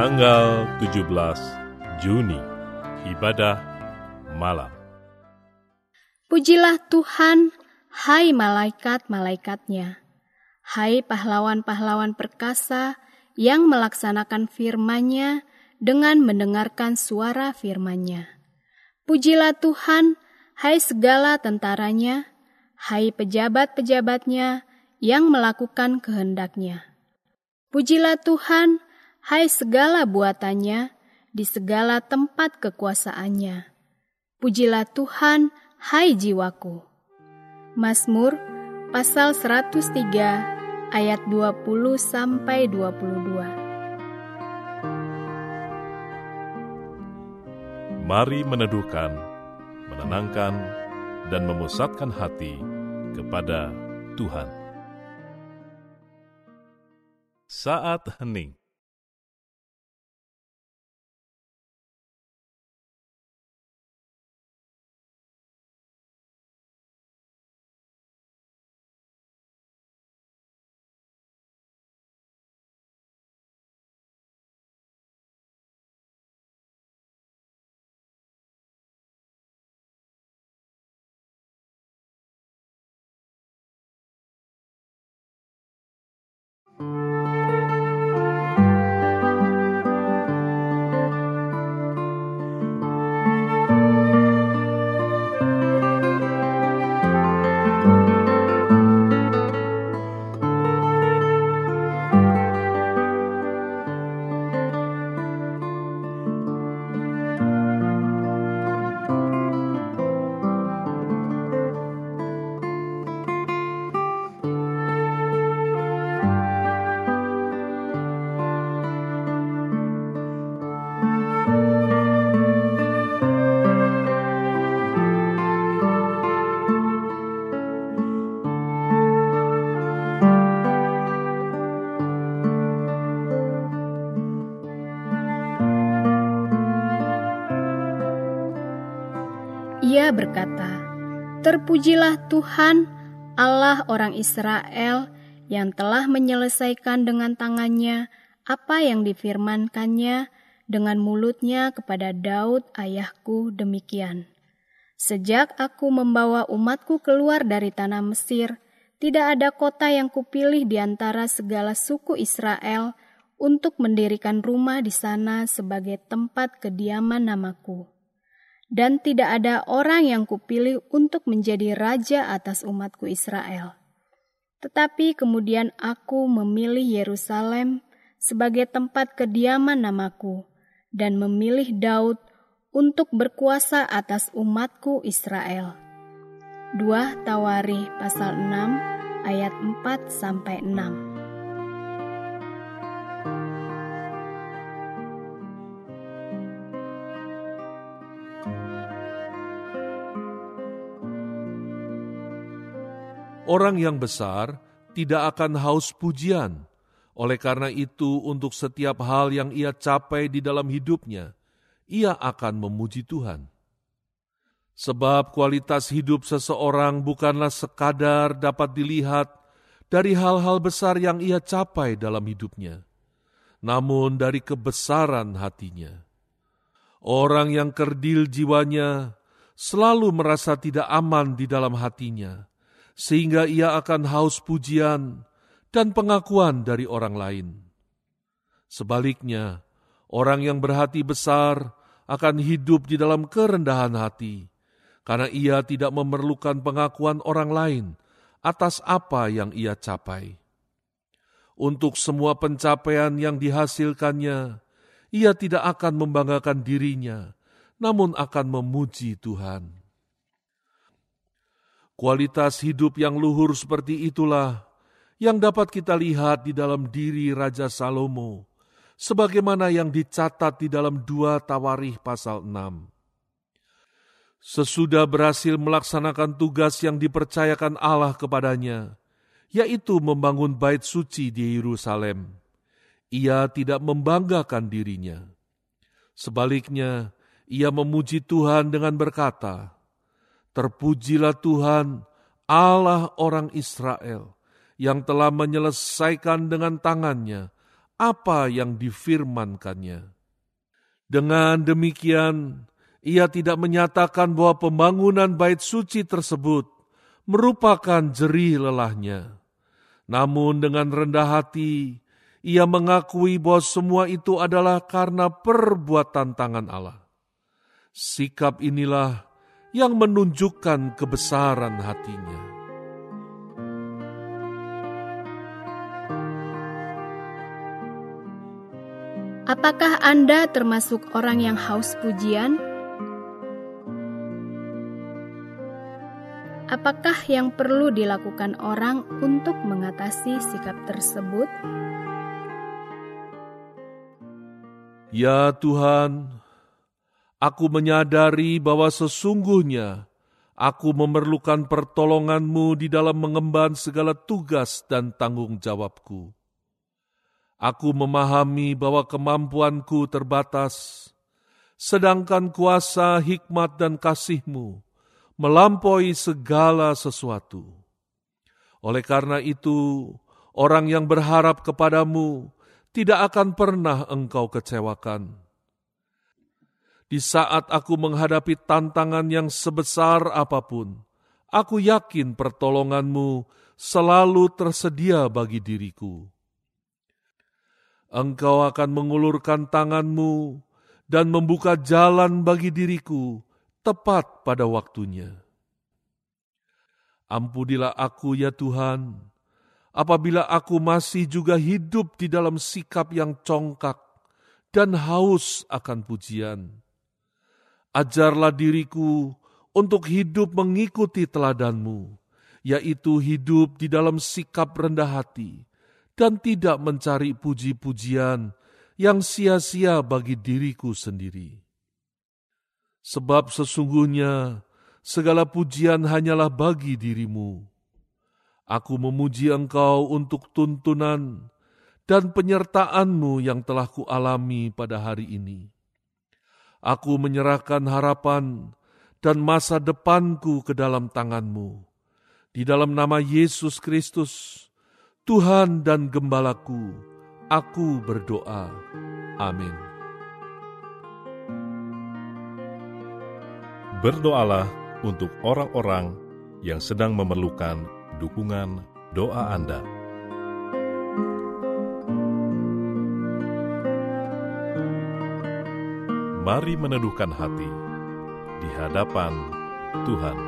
Tanggal 17 Juni Ibadah Malam Pujilah Tuhan, hai malaikat-malaikatnya, hai pahlawan-pahlawan perkasa yang melaksanakan firman-Nya dengan mendengarkan suara firman-Nya. Pujilah Tuhan, hai segala tentaranya, hai pejabat-pejabatnya yang melakukan kehendak-Nya. Pujilah Tuhan, hai segala buatannya, di segala tempat kekuasaannya. Pujilah Tuhan, hai jiwaku. Mazmur pasal 103 ayat 20 sampai 22. Mari meneduhkan, menenangkan, dan memusatkan hati kepada Tuhan. Saat hening Ia berkata, Terpujilah Tuhan, Allah orang Israel, yang telah menyelesaikan dengan tangannya apa yang difirmankannya dengan mulutnya kepada Daud ayahku demikian. Sejak aku membawa umatku keluar dari tanah Mesir, tidak ada kota yang kupilih di antara segala suku Israel untuk mendirikan rumah di sana sebagai tempat kediaman namaku dan tidak ada orang yang kupilih untuk menjadi raja atas umatku Israel. Tetapi kemudian aku memilih Yerusalem sebagai tempat kediaman namaku dan memilih Daud untuk berkuasa atas umatku Israel. 2 Tawari pasal 6 ayat 4 sampai 6. Orang yang besar tidak akan haus pujian. Oleh karena itu, untuk setiap hal yang ia capai di dalam hidupnya, ia akan memuji Tuhan. Sebab kualitas hidup seseorang bukanlah sekadar dapat dilihat dari hal-hal besar yang ia capai dalam hidupnya, namun dari kebesaran hatinya. Orang yang kerdil jiwanya selalu merasa tidak aman di dalam hatinya, sehingga ia akan haus pujian dan pengakuan dari orang lain. Sebaliknya, orang yang berhati besar akan hidup di dalam kerendahan hati, karena ia tidak memerlukan pengakuan orang lain atas apa yang ia capai. Untuk semua pencapaian yang dihasilkannya, ia tidak akan membanggakan dirinya, namun akan memuji Tuhan. Kualitas hidup yang luhur seperti itulah yang dapat kita lihat di dalam diri Raja Salomo, sebagaimana yang dicatat di dalam dua Tawarih pasal 6. Sesudah berhasil melaksanakan tugas yang dipercayakan Allah kepadanya, yaitu membangun bait suci di Yerusalem, ia tidak membanggakan dirinya. Sebaliknya, ia memuji Tuhan dengan berkata, Terpujilah Tuhan, Allah orang Israel, yang telah menyelesaikan dengan tangannya apa yang difirmankannya. Dengan demikian, ia tidak menyatakan bahwa pembangunan bait suci tersebut merupakan jerih lelahnya. Namun dengan rendah hati, ia mengakui bahwa semua itu adalah karena perbuatan tangan Allah. Sikap inilah yang menunjukkan kebesaran hatinya. Apakah Anda termasuk orang yang haus pujian? Apakah yang perlu dilakukan orang untuk mengatasi sikap tersebut? Ya Tuhan, aku menyadari bahwa sesungguhnya aku memerlukan pertolongan-Mu di dalam mengemban segala tugas dan tanggung jawabku. Aku memahami bahwa kemampuanku terbatas, sedangkan kuasa, hikmat, dan kasih-Mu melampaui segala sesuatu. Oleh karena itu, orang yang berharap kepadamu tidak akan pernah engkau kecewakan. Di saat aku menghadapi tantangan yang sebesar apa pun, aku yakin pertolonganmu selalu tersedia bagi diriku engkau akan mengulurkan tanganmu dan membuka jalan bagi diriku tepat pada waktunya. Ampunilah aku ya Tuhan, apabila aku masih juga hidup di dalam sikap yang congkak dan haus akan pujian. Ajarlah diriku untuk hidup mengikuti teladanmu, yaitu hidup di dalam sikap rendah hati, dan tidak mencari puji-pujian yang sia-sia bagi diriku sendiri. Sebab sesungguhnya segala pujian hanyalah bagi dirimu. Aku memuji engkau untuk tuntunan dan penyertaanmu yang telah kualami pada hari ini. Aku menyerahkan harapan dan masa depanku ke dalam tanganmu. Di dalam nama Yesus Kristus, Tuhan dan Gembalaku, aku berdoa. Amin. Berdoalah untuk orang-orang yang sedang memerlukan dukungan doa Anda. Mari meneduhkan hati di hadapan Tuhan.